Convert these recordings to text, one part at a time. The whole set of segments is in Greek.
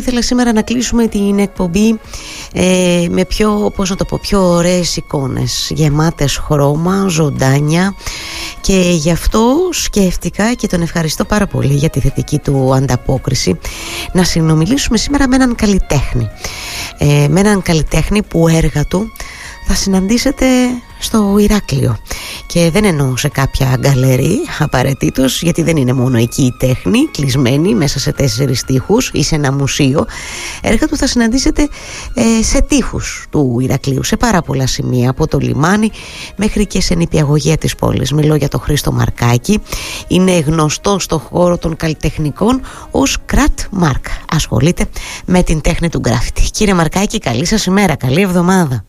Ήθελα σήμερα να κλείσουμε την εκπομπή ε, με πιο, πώς να το πω, πιο ωραίες εικόνες, γεμάτες χρώμα, ζωντάνια και γι' αυτό σκέφτηκα και τον ευχαριστώ πάρα πολύ για τη θετική του ανταπόκριση να συνομιλήσουμε σήμερα με έναν καλλιτέχνη. Ε, με έναν καλλιτέχνη που έργα του θα συναντήσετε στο Ηράκλειο. Και δεν εννοώ σε κάποια γκαλερί απαραίτητος, γιατί δεν είναι μόνο εκεί η τέχνη κλεισμένη μέσα σε τέσσερις τείχους ή σε ένα μουσείο. Έργα του θα συναντήσετε ε, σε τείχους του Ηρακλείου σε πάρα πολλά σημεία από το λιμάνι μέχρι και σε νηπιαγωγία της πόλης. Μιλώ για τον Χρήστο Μαρκάκη. Είναι γνωστό στο χώρο των καλλιτεχνικών ως Κρατ Μάρκ. Ασχολείται με την τέχνη του γκράφιτη κύριε Μαρκάκη καλή σας ημέρα, καλή εβδομάδα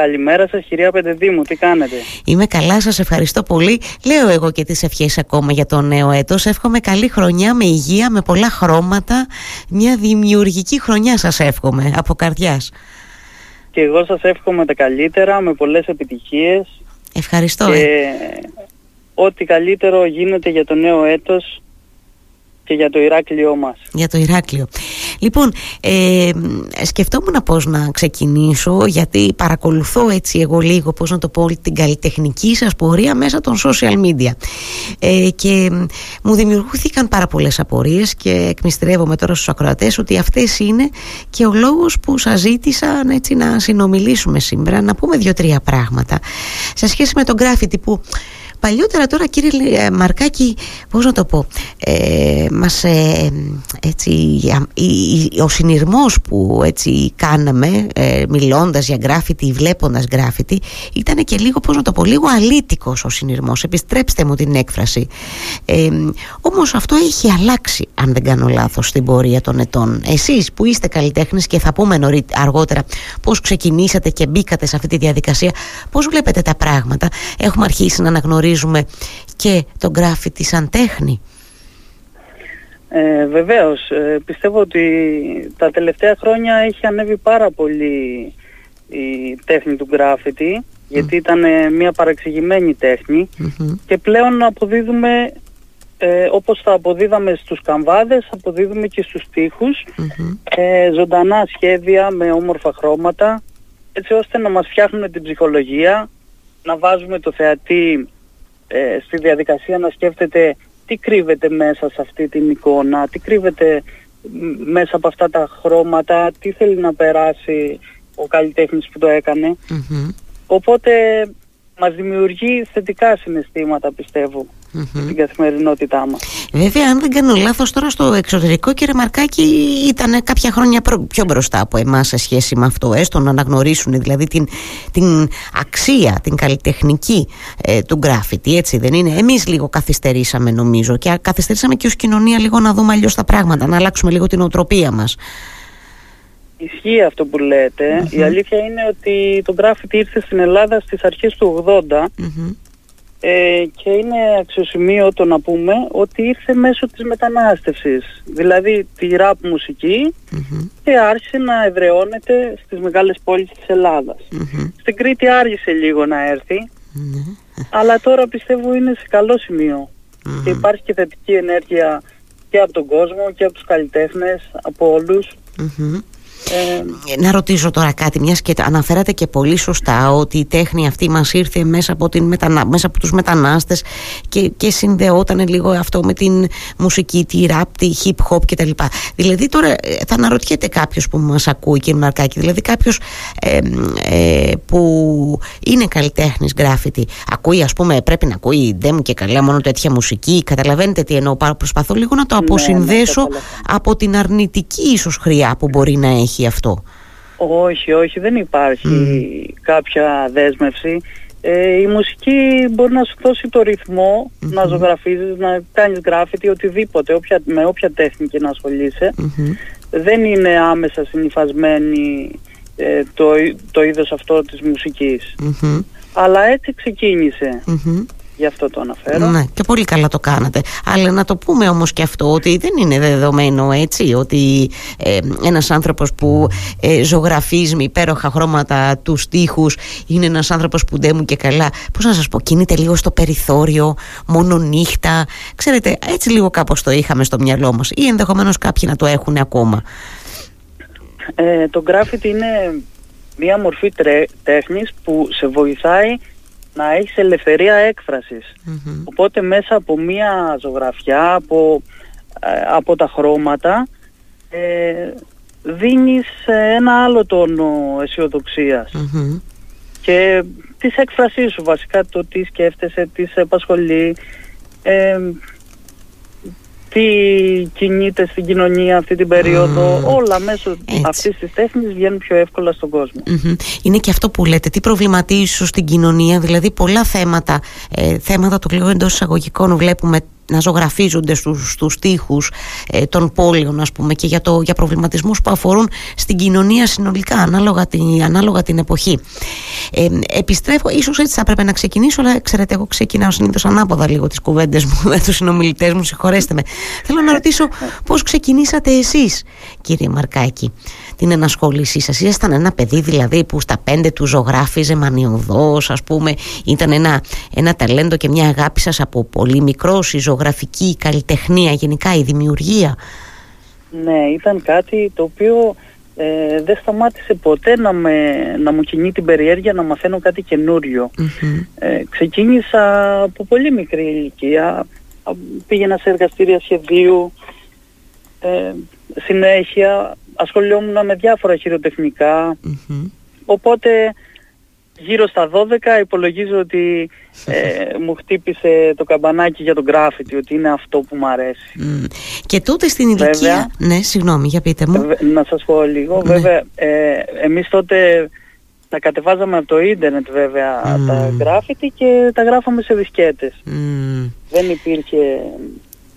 Καλημέρα σας κυρία Πεντεδήμου, τι κάνετε; Είμαι καλά, σας ευχαριστώ πολύ. Λέω εγώ και τις ευχές ακόμα για το νέο έτος. Εύχομαι καλή χρονιά με υγεία, με πολλά χρώματα. Μια δημιουργική χρονιά σας εύχομαι από καρδιάς. Και εγώ σας εύχομαι τα καλύτερα, με πολλές επιτυχίες. Ευχαριστώ. Και ε. ό,τι καλύτερο γίνεται για το νέο έτος και για το Ηράκλειό μας. Για το Ηράκλειο. Λοιπόν, ε, σκεφτόμουν πώς να ξεκινήσω γιατί παρακολουθώ έτσι εγώ λίγο πώς να το πω την καλλιτεχνική σας πορεία μέσα των social media ε, και μου δημιουργήθηκαν πάρα πολλές απορίες και εκμυστηρεύομαι τώρα στους ακροατές ότι αυτές είναι και ο λόγος που σας ζήτησα έτσι, να συνομιλήσουμε σήμερα να πούμε δύο-τρία πράγματα σε σχέση με τον graffiti που Παλιότερα τώρα κύριε ε, Μαρκάκη, πώς να το πω, ε, μας, ε, έτσι, ο συνειρμός που έτσι κάναμε ε, μιλώντας για γκράφιτι, βλέποντας γκράφιτι, ήταν και λίγο, πώς να το πω, λίγο αλήτικος ο συνειρμός, επιστρέψτε μου την έκφραση. Ε, όμως αυτό έχει αλλάξει, αν δεν κάνω λάθος, στην πορεία των ετών. Εσείς που είστε καλλιτέχνης και θα πούμε αργότερα πώς ξεκινήσατε και μπήκατε σε αυτή τη διαδικασία, πώς βλέπετε τα πράγματα; Έχουμε αρχίσει να αναγνωρίζουμε και τον γκράφιτι σαν τέχνη. Ε, βεβαίως. Ε, πιστεύω ότι τα τελευταία χρόνια έχει ανέβει πάρα πολύ η τέχνη του γκράφιτι γιατί ήταν ε, μια παραξηγημένη και πλέον αποδίδουμε ε, όπως θα αποδίδαμε στους καμβάδες, αποδίδουμε και στους τοίχους ε, ζωντανά σχέδια με όμορφα χρώματα έτσι ώστε να μας φτιάχνουν την ψυχολογία, να βάζουμε το θεατή ε, στη διαδικασία να σκέφτεται τι κρύβεται μέσα σε αυτή την εικόνα, τι κρύβεται μέσα από αυτά τα χρώματα, τι θέλει να περάσει ο καλλιτέχνης που το έκανε. Οπότε μας δημιουργεί θετικά συναισθήματα πιστεύω mm-hmm. στην καθημερινότητά μας. Βέβαια αν δεν κάνω λάθος τώρα στο εξωτερικό κύριε Μαρκάκη ήταν κάποια χρόνια πιο μπροστά από εμάς σε σχέση με αυτό έστω να αναγνωρίσουν δηλαδή την, την αξία, την καλλιτεχνική ε, του γκράφιτι έτσι δεν είναι. Εμείς λίγο καθυστερήσαμε νομίζω και καθυστερήσαμε και ως κοινωνία λίγο να δούμε αλλιώς τα πράγματα, να αλλάξουμε λίγο την οτροπία μας. Ισχύει αυτό που λέτε. Η αλήθεια είναι ότι το γκράφιτι ήρθε στην Ελλάδα στις αρχές του 80 ε, και είναι αξιοσημείωτο να πούμε ότι ήρθε μέσω της μετανάστευσης. Δηλαδή τη ραπ μουσικη και άρχισε να εδραιώνεται στις μεγάλες πόλεις της ελλαδας Στην Κρήτη άργησε λίγο να έρθει ναι. αλλά τώρα πιστεύω είναι σε καλό και υπάρχει και θετική ενέργεια και από τον κόσμο και από τους καλλιτέχνες, από όλους. Ε, να ρωτήσω τώρα κάτι, μιας και αναφέρατε και πολύ σωστά ότι η τέχνη αυτή μας ήρθε μέσα από, την μετανα... μέσα από τους μετανάστες και, και συνδεόταν λίγο αυτό με την μουσική, τη ραπ, τη hip hop κτλ. Δηλαδή τώρα ε, θα αναρωτιέται κάποιος που μας ακούει κύριε Μαρκάκη, δηλαδή κάποιος ε, ε, που είναι καλλιτέχνης γκράφιτι, ακούει ας πούμε πρέπει να ακούει ντέμ και καλά μόνο τέτοια μουσική, καταλαβαίνετε τι εννοώ, προσπαθώ λίγο να το ναι, ναι, αποσυνδέσω από την αρνητική ίσως χρειά που μπορεί να έχει αυτό; Όχι, όχι, δεν υπάρχει κάποια δέσμευση. Ε, η μουσική μπορεί να σου δώσει το ρυθμο να ζωγραφίζεις, να κάνεις γράφητη, οτιδήποτε, όποια, με όποια τέχνη και να ασχολεισαι Δεν είναι άμεσα συνειφασμένη ε, το, το είδος αυτό της μουσικης Αλλά έτσι ξεκίνησε. Γι' αυτό το αναφέρω. Ναι, και πολύ καλά το κάνατε. Αλλά να το πούμε όμως και αυτό ότι δεν είναι δεδομένο έτσι ότι ε, ένας άνθρωπος που ε, ζωγραφίζει με υπέροχα χρώματα τους στίχους είναι ένας άνθρωπος που δεν μου και καλά, πώς να σας πω, κινείται λίγο στο περιθώριο, μόνο νύχτα. Ξέρετε, έτσι λίγο κάπως το είχαμε στο μυαλό μας ή ενδεχομένως κάποιοι να το έχουν ακόμα. Ε, το γκράφιτι είναι μια μορφή τρέ, τέχνης που σε βοηθάει να έχεις ελευθερία Οπότε μέσα από μια ζωγραφιά, από, ε, από τα χρώματα, ε, δίνεις ένα άλλο τόνο Και της έκφρασής σου βασικά, το τι σκέφτεσαι, τις σε απασχολεί, ε, τι κινείται στην κοινωνία αυτή την περίοδο, όλα μέσω Έτσι. αυτής της τέχνης βγαίνουν πιο εύκολα στον κοσμο Είναι και αυτό που λέτε, τι προβληματίζει σου στην κοινωνία, δηλαδή πολλά θέματα, ε, θέματα το λέω εντός εισαγωγικών βλέπουμε να ζωγραφίζονται στους, στους τοίχους ε, των πόλεων ας πούμε και για, το, για προβληματισμούς που αφορούν στην κοινωνία συνολικά ανάλογα την, ανάλογα την εποχή. Ε, επιστρέφω, ίσως έτσι θα έπρεπε να ξεκινήσω αλλά ξέρετε εγώ ξεκινάω συνήθως ανάποδα λίγο τις κουβέντες μου με τους συνομιλητές μου συγχωρέστε με. Θέλω να ρωτήσω πώς ξεκινήσατε εσείς κύριε Μαρκάκη την ενασχόλησή σας; Ήσασταν ένα παιδί δηλαδή που στα πέντε του ζωγράφιζε μανιωδώς ας πούμε ήταν ένα, ένα ταλέντο και μια αγάπη σας από πολύ μικρός η ζωγραφική, η καλλιτεχνία γενικά η δημιουργία. Ναι ήταν κάτι το οποίο ε, δεν σταμάτησε ποτέ να, με, να μου κινεί την περιέργεια να μαθαίνω κάτι Ε, ξεκίνησα από πολύ μικρή ηλικία, πήγαινα σε εργαστήρια σχεδίου, ε, συνέχεια ασχολιόμουν με διάφορα οπότε γύρω στα 12 υπολογίζω ότι ε, μου χτύπησε το καμπανάκι για τον γκράφιτι ότι είναι αυτό που μου αρέσει. Και τότε στην ηλικία... ναι, συγγνώμη, για πείτε μου. Να σας πω λίγο. Ναι. Βέβαια, ε, εμείς τότε τα κατεβάζαμε από το ίντερνετ βέβαια τα γκράφιτι και τα γράφαμε σε δισκέτες. Δεν υπήρχε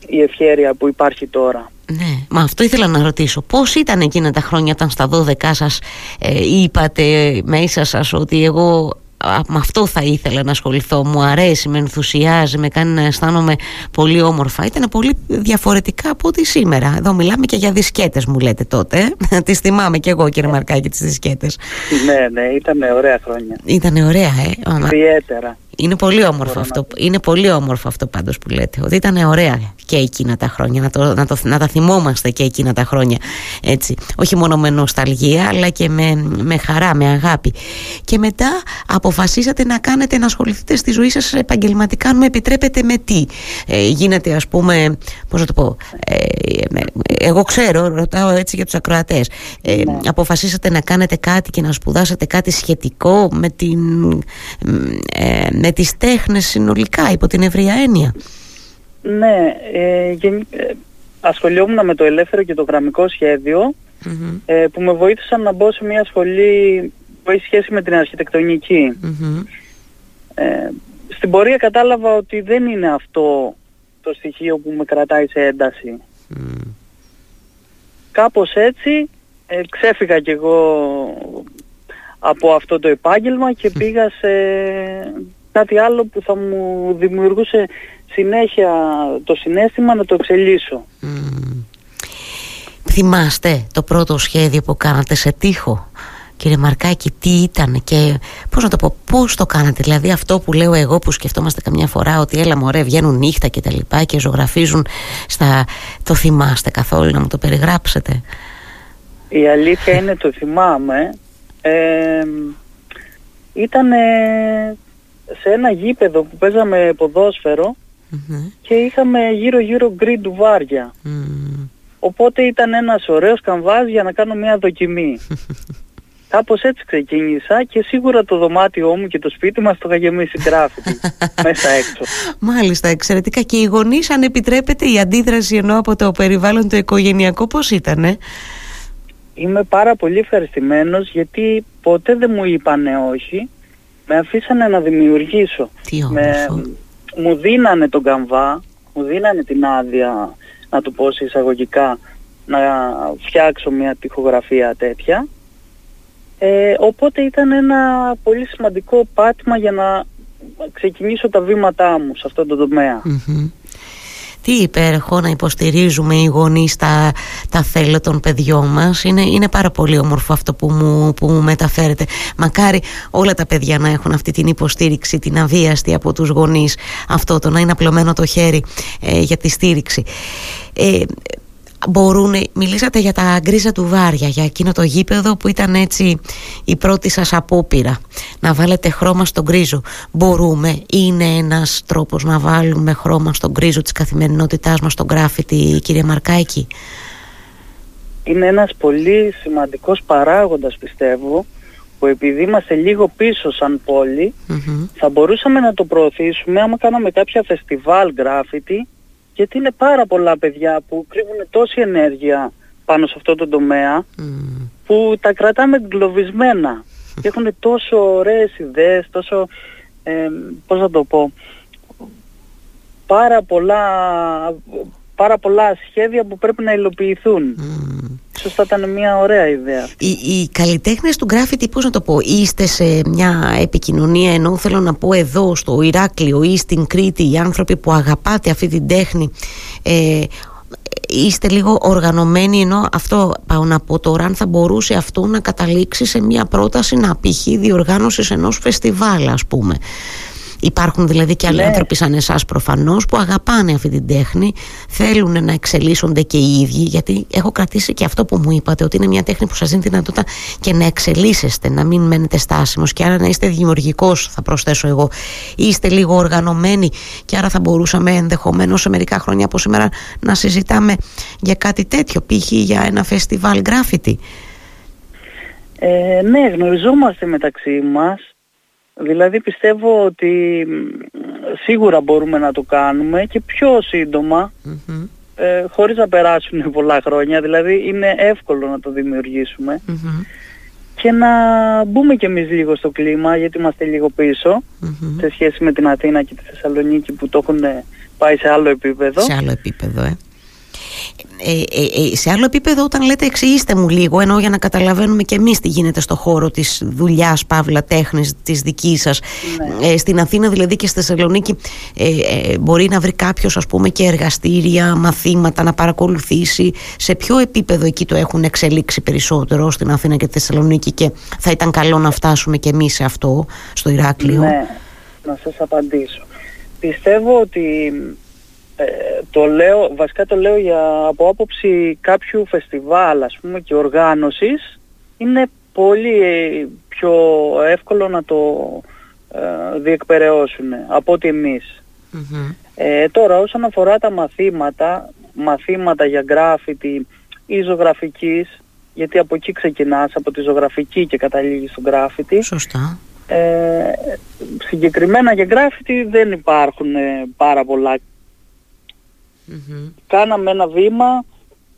η ευχέρεια που υπάρχει τώρα. Ναι, μα αυτό ήθελα να ρωτήσω. Πώς ήταν εκείνα τα χρόνια όταν στα 12 σας ε, είπατε μέσα σας ότι εγώ με αυτό θα ήθελα να ασχοληθώ, μου αρέσει, με ενθουσιάζει, με κάνει να αισθάνομαι πολύ όμορφα. Ήταν πολύ διαφορετικά από ό,τι σήμερα. Εδώ μιλάμε και για δισκέτες μου λέτε τότε. τις θυμάμαι και εγώ κύριε Μαρκάκη τις δισκέτες. Ναι, ναι, ήταν ωραία χρόνια. Ήταν ωραία, ε. Ιδιαίτερα. Είναι πολύ όμορφο αυτό, είναι πολύ όμορφο αυτό πάντως που λέτε Ότι ήταν ωραία και εκείνα τα χρόνια Να, το, να, το, να τα θυμόμαστε και εκείνα τα χρόνια έτσι. Όχι μόνο με νοσταλγία Αλλά και με, με χαρά, με αγάπη Και μετά αποφασίσατε να κάνετε Να ασχοληθείτε στη ζωή σας επαγγελματικά Αν με επιτρέπετε με τι; Ε, Γίνεται ας πούμε Πώς να το πω ε, Εγώ ξέρω, ρωτάω έτσι για τους ακροατές ε, ναι. Αποφασίσατε να κάνετε κάτι Και να σπουδάσετε κάτι σχετικό Με την ε, με τις τέχνες συνολικά υπό την ευρεία έννοια. Ναι, ε, ε, ασχολιόμουν με το ελεύθερο και το γραμμικό ε, που με βοήθησαν να μπω σε μια σχολή που έχει σχέση με την αρχιτεκτονικη Ε, στην πορεία κατάλαβα ότι δεν είναι αυτό το στοιχείο που με κρατάει σε ένταση. Mm. Κάπως έτσι ε, ξέφυγα κι εγώ από αυτό το επάγγελμα και πήγα σε κάτι άλλο που θα μου δημιουργούσε συνέχεια το συνέστημα να το εξελίσσω. Θυμάστε το πρώτο σχέδιο που κάνατε σε τείχο Κύριε Μαρκάκη, τι ήταν και πώς να το πω, πώς το κάνατε; Δηλαδή αυτό που λέω εγώ που σκεφτόμαστε καμιά φορά ότι έλα μωρέ βγαίνουν νύχτα και τα λοιπά και ζωγραφίζουν στα... Το θυμάστε καθόλου να μου το περιγράψετε; Η αλήθεια είναι το θυμάμαι. Ε, ήταν σε ένα γήπεδο που παίζαμε και είχαμε γύρω γύρω γκριν ντουβάρια. Οπότε ήταν ένας ωραίος καμβάς για να κάνω μια δοκιμή. Κάπως έτσι ξεκίνησα και σίγουρα το δωμάτιό μου και το σπίτι μας το είχα γεμίσει γκράφιτι μέσα έξω. Μάλιστα, εξαιρετικά. Και οι γονείς αν επιτρέπετε η αντίδραση ενώ από το περιβάλλον το οικογενειακό πώς ήτανε; Είμαι πάρα πολύ ευχαριστημένος γιατί ποτέ δεν μου είπανε όχι με αφήσανε να δημιουργήσω. Τι με, μου δίνανε τον καμβά, μου δίνανε την άδεια, να του πω σε εισαγωγικά, να φτιάξω μια τοιχογραφία τέτοια. Ε, οπότε ήταν ένα πολύ σημαντικό πάτημα για να ξεκινήσω τα βήματά μου σε αυτό το τομέα. Τι υπέροχο να υποστηρίζουμε οι γονείς τα, τα θέλω των παιδιών μας. Είναι, είναι πάρα πολύ όμορφο αυτό που μου, που μου μεταφέρετε. Μακάρι όλα τα παιδιά να έχουν αυτή την υποστήριξη την αβίαστη από τους γονείς αυτό το να είναι απλωμένο το χέρι ε, για τη στήριξη. Ε, μπορούν, μιλήσατε για τα γκρίζα του Βάρια για εκείνο το γήπεδο που ήταν έτσι η πρώτη σας απόπειρα να βάλετε χρώμα στον γκρίζο. Μπορούμε, είναι ένας τρόπος να βάλουμε χρώμα στον γκρίζο της καθημερινότητάς μας στον γκράφιτι κύριε Μαρκάκη; Είναι ένας πολύ σημαντικός παράγοντας πιστεύω που επειδή είμαστε λίγο πίσω σαν πολη θα μπορούσαμε να το προωθήσουμε άμα κάναμε κάποια φεστιβάλ γκράφιτι γιατί είναι πάρα πολλά παιδιά που κρύβουν τόση ενέργεια πάνω σε αυτό το τομέα που τα κρατάμε εγκλωβισμένα και έχουν τόσο ωραίες ιδέες, τόσο, ε, πώς να το πω, πάρα πολλά, πάρα πολλά σχέδια που πρέπει να υλοποιηθούν. Mm. Ίσως ήταν μια ωραία ιδέα. Οι, οι καλλιτέχνες του γκράφιτι, πώς να το πω, είστε σε μια επικοινωνία ενώ θέλω να πω εδώ στο Ηράκλειο ή στην Κρήτη οι άνθρωποι που αγαπάτε αυτή την τέχνη ε, είστε λίγο οργανωμένοι ενώ αυτό πάω να πω τώρα αν θα μπορούσε αυτό να καταλήξει σε μια πρόταση να πηχεί διοργάνωσης ενός φεστιβάλ ας πούμε Υπάρχουν δηλαδή και άλλοι ναι. άνθρωποι σαν εσάς προφανώς που αγαπάνε αυτή την τέχνη, θέλουν να εξελίσσονται και οι ίδιοι. Γιατί έχω κρατήσει και αυτό που μου είπατε, ότι είναι μια τέχνη που σας δίνει τη δυνατότητα και να εξελίσσεστε, να μην μένετε στάσιμος και άρα να είστε δημιουργικός, θα προσθέσω εγώ. Είστε λίγο οργανωμένοι και άρα θα μπορούσαμε ενδεχομένως σε μερικά χρόνια από σήμερα να συζητάμε για κάτι τέτοιο, π.χ. για ένα φεστιβάλ γκράφιτι. Ε, ναι, γνωριζόμαστε μεταξύ μας Δηλαδή πιστεύω ότι σίγουρα μπορούμε να το κάνουμε και πιο συντομα ε, χωρίς να περάσουν πολλά χρόνια. Δηλαδή είναι εύκολο να το δημιουργησουμε και να μπούμε κι εμείς λίγο στο κλίμα γιατί είμαστε λίγο σε σχέση με την Αθήνα και τη Θεσσαλονίκη που το έχουν πάει σε άλλο επίπεδο. Σε άλλο επίπεδο, ε. Ε, ε, ε, σε άλλο επίπεδο όταν λέτε εξηγήστε μου λίγο ενώ για να καταλαβαίνουμε και εμείς τι γίνεται στο χώρο της δουλειάς παύλα τέχνης της δικής σας ναι. στην Αθήνα δηλαδή και στη Θεσσαλονίκη μπορεί να βρει κάποιος ας πούμε και εργαστήρια, μαθήματα να παρακολουθήσει σε ποιο επίπεδο εκεί το έχουν εξελίξει περισσότερο στην Αθήνα και τη Θεσσαλονίκη και θα ήταν καλό να φτάσουμε και εμείς σε αυτό στο Ηράκλειο; Ναι, να σας απαντήσω πιστεύω ότι ε, το λέω, βασικά το λέω για, από άποψη κάποιου φεστιβάλ ας πούμε και οργάνωσης είναι πολύ ε, πιο εύκολο να το ε, διεκπαιρεώσουν από ότι Ε, τώρα όσον αφορά τα μαθήματα, μαθήματα για γκράφιτι ή ζωγραφικής, γιατί από εκεί ξεκινάς, από τη ζωγραφική και καταλήγεις στο γκράφιτι. Σωστά. Ε, συγκεκριμένα για γκράφιτι δεν υπάρχουν πάρα πολλά Κάναμε ένα βήμα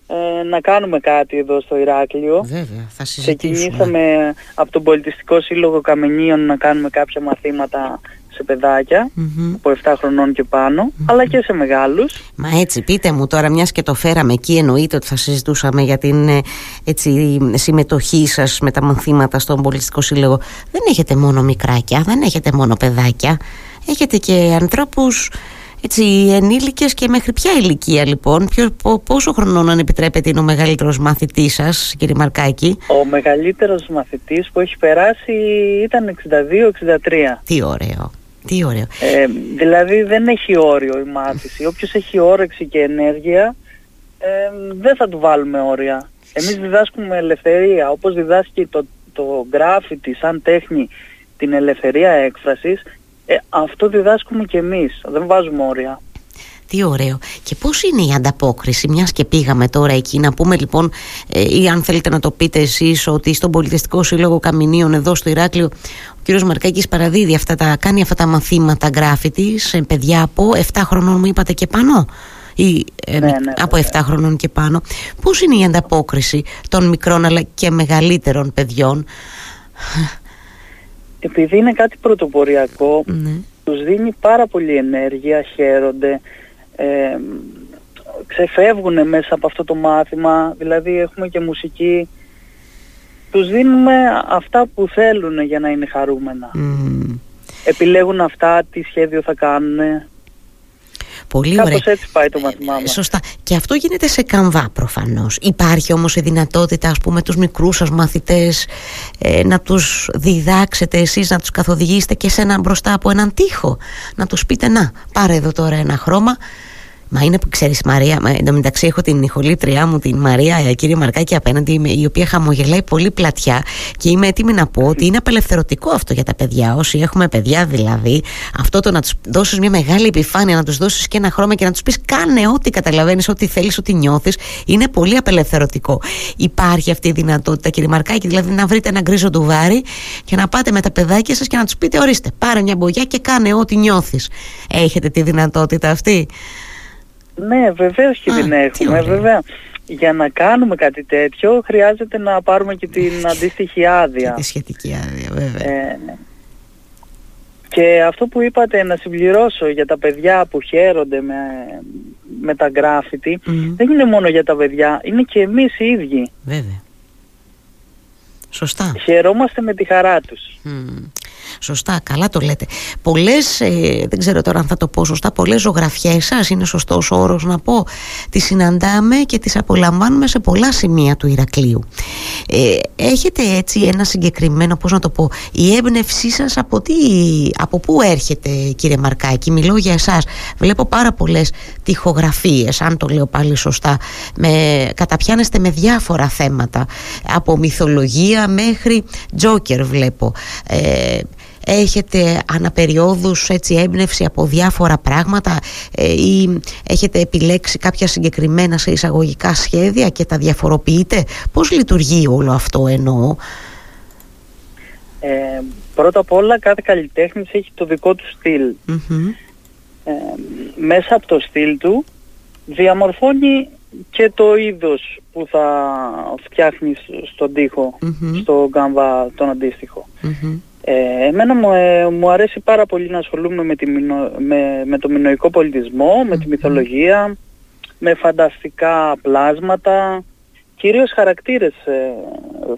ε, να κάνουμε κάτι εδώ στο Ηράκλειο. Βέβαια, θα συζητήσουμε. Ξεκινήσαμε από τον Πολιτιστικό Σύλλογο Καμενίων να κάνουμε κάποια μαθήματα σε παιδάκια από 7 χρονών και πανω αλλά και σε μεγάλους. Μα έτσι πείτε μου τώρα μιας και το φέραμε εκεί εννοείται ότι θα συζητούσαμε για την ε, έτσι, συμμετοχή σας με τα μαθήματα στον Πολιτιστικό Σύλλογο. Δεν έχετε μόνο μικράκια, δεν έχετε μόνο παιδάκια, έχετε και ανθρώπους έτσι, ενήλικες και μέχρι ποια ηλικία λοιπόν, ποιο, πόσο χρονών αν επιτρέπετε είναι ο μεγαλύτερος μαθητής σας κύριε Μαρκάκη; Ο μεγαλύτερος μαθητής που έχει περάσει ήταν 62-63. Τι ωραίο. Τι ωραίο. Ε, δηλαδή δεν έχει όριο η μάθηση. Όποιος έχει όρεξη και ενέργεια ε, δεν θα του βάλουμε όρια. Εμείς διδάσκουμε ελευθερία όπως διδάσκει το, το γκράφιτι σαν τέχνη την ελευθερία έκφρασης ε, αυτό διδάσκουμε και εμείς, δεν βάζουμε όρια. Τι ωραίο. Και πώς είναι η ανταπόκριση, μιας και πήγαμε τώρα εκεί, να πούμε λοιπόν, ε, ή αν θέλετε να το πείτε εσείς, ότι στον Πολιτιστικό Σύλλογο Καμινίων εδώ στο Ηράκλειο, ο κύριος Μαρκάκης παραδίδει αυτά τα, κάνει αυτά τα μαθήματα γκράφιτι σε παιδιά από 7 χρονών, μου είπατε και πάνω; Ή, ε, ναι, ναι, από 7 χρονών και πάνω. Πώς είναι η ανταπόκριση των μικρών αλλά και μεγαλύτερων παιδιών; Επειδή είναι κάτι πρωτοποριακό, ναι. τους δίνει πάρα πολύ ενέργεια, χαίρονται, ε, ξεφεύγουν μέσα από αυτό το μάθημα, δηλαδή έχουμε και μουσική. Τους δίνουμε αυτά που θέλουν για να είναι χαρούμενα. επιλέγουν αυτά τι σχέδιο θα κάνουν. Πολύ Κάπως έτσι πάει το μαθημά μας. Σωστά. Και αυτό γίνεται σε καμβά προφανώς. Υπάρχει όμως η δυνατότητα ας πούμε τους μικρούς σας μαθητές ε, να τους διδάξετε εσείς, να τους καθοδηγήσετε και σε έναν μπροστά από έναν τοίχο. Να τους πείτε να πάρε εδώ τώρα ένα χρώμα Μα είναι που ξέρεις, Μαρία, μα, εν τω μεταξύ έχω την ηχολήτριά μου, την Μαρία, η κύριε Μαρκάκη απέναντι, η οποία χαμογελάει πολύ πλατιά και είμαι έτοιμη να πω ότι είναι απελευθερωτικό αυτό για τα παιδιά. Όσοι έχουμε παιδιά δηλαδή, αυτό το να τους δώσεις μια μεγάλη επιφάνεια, να τους δώσεις και ένα χρώμα και να τους πεις κάνε ό,τι καταλαβαίνεις, ό,τι θέλεις, ό,τι νιώθεις, είναι πολύ απελευθερωτικό. Υπάρχει αυτή η δυνατότητα, κύριε Μαρκάκη, δηλαδή να βρείτε ένα γκρίζο ντουβάρι και να πάτε με τα παιδάκια σας και να τους πείτε, ορίστε, πάρε μια μπογιά και κάνε ό,τι νιώθεις. Έχετε τη δυνατότητα αυτή; Ναι, βεβαίως και την έχουμε, βέβαια. Για να κάνουμε κάτι τέτοιο χρειάζεται να πάρουμε και την αντίστοιχη άδεια. Και τη σχετική άδεια, βέβαια. Ε, ναι. Και αυτό που είπατε να συμπληρώσω για τα παιδιά που χαίρονται με, με τα γκράφιτι, δεν είναι μόνο για τα παιδιά, είναι και εμείς οι ίδιοι. Βέβαια. Σωστά. Χαιρόμαστε με τη χαρά τους. Σωστά, καλά το λέτε. Πολλές, ε, δεν ξέρω τώρα αν θα το πω σωστά, πολλές ζωγραφιές σας, είναι σωστός όρος να πω, τις συναντάμε και τις απολαμβάνουμε σε πολλά σημεία του Ηρακλείου. Ε, έχετε έτσι ένα συγκεκριμένο, πώς να το πω, η έμπνευσή σας από, από πού έρχεται, κύριε Μαρκάκη, μιλώ για εσάς. Βλέπω πάρα πολλές τοιχογραφίε, αν το λέω πάλι σωστά. Με, καταπιάνεστε με διάφορα θέματα. Από μυθολογία μέχρι τζόκερ βλέπω. Ε, έχετε αναπεριόδους έτσι έμπνευση από διάφορα πράγματα ε, ή έχετε επιλέξει κάποια συγκεκριμένα σε εισαγωγικά σχέδια και τα διαφοροποιείτε; Πώς λειτουργεί όλο αυτό εννοώ; Ε, πρώτα απ' όλα κάθε καλλιτέχνης έχει το δικό του στυλ. Ε, μέσα από το στυλ του διαμορφώνει και το είδος που θα φτιάχνεις στον τοίχο, στο γκάμβα τον αντίστοιχο. Ε, εμένα μου, ε, μου αρέσει πάρα πολύ να ασχολούμαι με, τη, με, με το μινοϊκό πολιτισμό, με τη μυθολογία, με φανταστικά πλάσματα, κυρίως χαρακτήρες ε,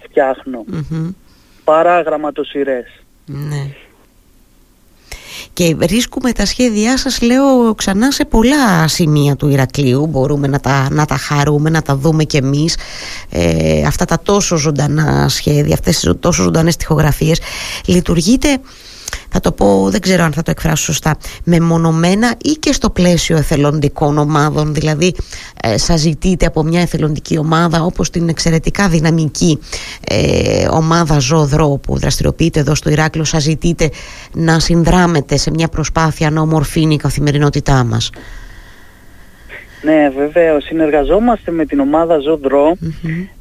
φτιάχνω, mm-hmm. παρά γραμματοσυρές. Ναι και βρίσκουμε τα σχέδιά σας λέω ξανά σε πολλά σημεία του Ηρακλείου. Μπορούμε να τα, να τα χαρούμε, να τα δούμε κι εμείς. Ε, αυτά τα τόσο ζωντανά σχέδια αυτές τις τόσο ζωντανές τοιχογραφίες λειτουργείτε θα το πω, δεν ξέρω αν θα το εκφράσω σωστά, μεμονωμένα ή και στο πλαίσιο εθελοντικών ομάδων, δηλαδή ε, σας ζητείτε από μια εθελοντική ομάδα όπως την εξαιρετικά δυναμική ε, ομάδα Ζωδρό που δραστηριοποιείται εδώ στο Ηράκλειο, σας ζητείτε να συνδράμετε σε μια προσπάθεια να ομορφύνει η καθημερινότητά μας. Ναι, βεβαίως. Συνεργαζόμαστε με την ομάδα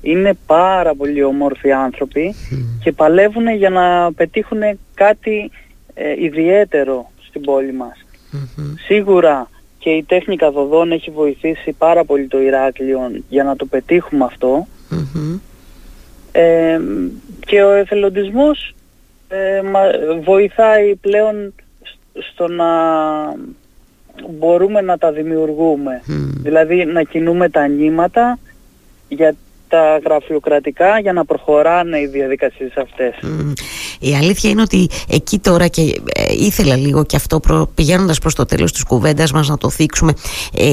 Είναι πάρα πολύ όμορφοι και παλεύουν για να πετύχουν κάτι ε, ιδιαίτερο στην πόλη μας. Σίγουρα και η τέχνικα δοδών έχει βοηθήσει πάρα πολύ το Ηράκλειο για να το πετύχουμε Ε, και ο εθελοντισμός ε, βοηθάει πλέον στο να μπορούμε να τα δημιουργούμε. Δηλαδή να κινούμε τα νήματα για τα γραφειοκρατικά για να προχωράνε οι διαδικασίες αυτές. Η αλήθεια είναι ότι εκεί τώρα και ε, ήθελα λίγο και αυτό προ, πηγαίνοντας προς το τέλος της κουβέντας μας να το θίξουμε ε,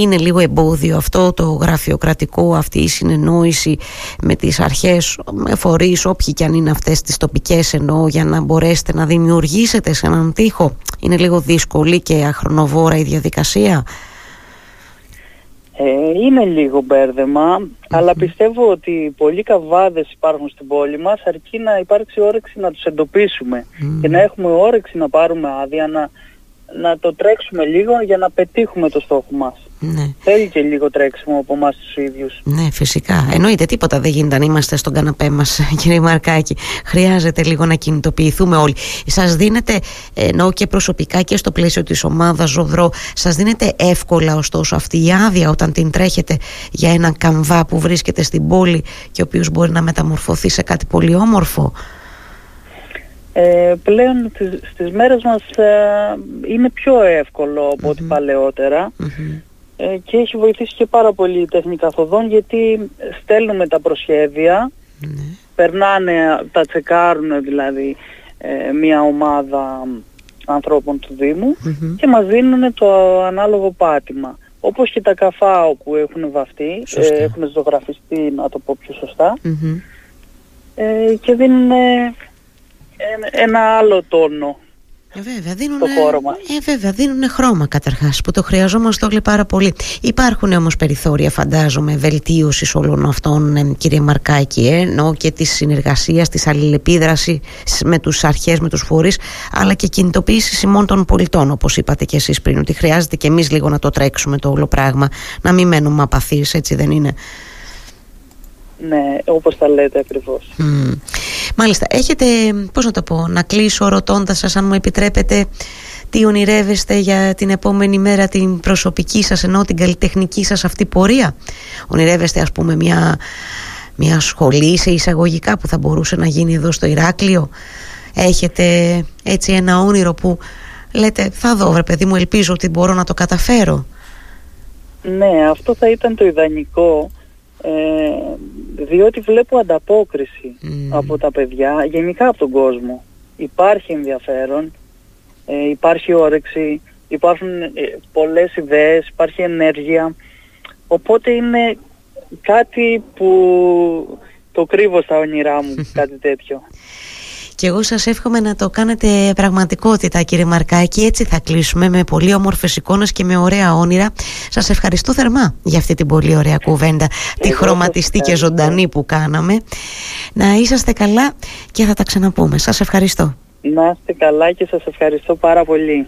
είναι λίγο εμπόδιο αυτό το γραφειοκρατικό αυτή η συνεννόηση με τις αρχές με φορείς όποιοι και αν είναι αυτές τις τοπικές εννοώ για να μπορέσετε να δημιουργήσετε σε έναν τοίχο. Είναι λίγο δύσκολη και αχρονοβόρα η διαδικασία ε, είναι λίγο αλλά πιστεύω ότι πολλοί καβάδες υπάρχουν στην πόλη μας αρκεί να υπάρξει όρεξη να τους εντοπίσουμε και να έχουμε όρεξη να πάρουμε άδεια, να, να το τρέξουμε λίγο για να πετύχουμε το στόχο μας. Ναι. Θέλει και λίγο τρέξιμο από εμάς τους ίδιους. Ναι, φυσικά. Εννοείται, τίποτα δεν γίνεται αν είμαστε στον καναπέ μας, κύριε Μαρκάκη. Χρειάζεται λίγο να κινητοποιηθούμε όλοι. Σας δίνεται, ενώ και προσωπικά και στο πλαίσιο της ομάδας Ζωδρό, σας δίνεται εύκολα ωστόσο αυτή η άδεια όταν την τρέχετε για έναν καμβά που βρίσκεται στην πόλη και ο οποίος μπορεί να μεταμορφωθεί σε κάτι πολύ όμορφο; Ε, πλέον στις, στις μέρες μας ε, είναι πιο εύκολο από ό,τι παλαιότερα. Ε, και έχει βοηθήσει και πάρα πολύ η τέχνη καθοδόν γιατί στέλνουμε τα προσχέδια, περνάνε, τα τσεκάρουν δηλαδή ε, μια ομάδα ανθρώπων του Δήμου και μας δίνουν το ανάλογο πάτημα. Όπως και τα καφάο που έχουν βαφτεί, ε, έχουν ζωγραφιστεί, να το πω πιο σωστα ε, και δίνουν ένα άλλο τόνο ε, βέβαια, δίνουν, ε, βέβαια, δίνουν χρώμα καταρχάς που το χρειαζόμαστε όλοι πάρα πολύ. Υπάρχουν όμως περιθώρια, φαντάζομαι, βελτίωσης όλων αυτών, ε, κύριε Μαρκάκη, ε, ενώ και της συνεργασίας, της αλληλεπίδρασης με τους αρχές, με τους φορείς, αλλά και κινητοποίησης ημών των πολιτών, όπως είπατε και εσείς πριν, ότι χρειάζεται και εμείς λίγο να το τρέξουμε το όλο πράγμα, να μην μένουμε απαθείς, έτσι δεν είναι; Ναι, όπως τα λέτε ακριβώς. Μάλιστα, έχετε, πώς να το πω, να κλείσω ρωτώντας σας αν μου επιτρέπετε τι ονειρεύεστε για την επόμενη μέρα την προσωπική σας ενώ την καλλιτεχνική σας αυτή πορεία; Ονειρεύεστε ας πούμε μια, μια σχολή σε εισαγωγικά που θα μπορούσε να γίνει εδώ στο Ηράκλειο; Έχετε έτσι ένα όνειρο που λέτε θα δω βρε παιδί μου ελπίζω ότι μπορώ να το καταφέρω. Ναι, αυτό θα ήταν το ιδανικό ε, διότι βλέπω ανταπόκριση από τα παιδιά, γενικά από τον κόσμο. Υπάρχει ενδιαφέρον, ε, υπάρχει όρεξη, υπάρχουν ε, πολλές ιδέες, υπάρχει ενέργεια. Οπότε είναι κάτι που το κρύβω στα όνειρά μου, κάτι τέτοιο. Και εγώ σας εύχομαι να το κάνετε πραγματικότητα κύριε Μαρκάκη. Έτσι θα κλείσουμε με πολύ όμορφες εικόνες και με ωραία όνειρα. Σας ευχαριστώ θερμά για αυτή την πολύ ωραία κουβέντα Τη χρωματιστή και ζωντανή που κάναμε. Να είσαστε καλά και θα τα ξαναπούμε. Σας ευχαριστώ. Να είστε καλά και σας ευχαριστώ πάρα πολύ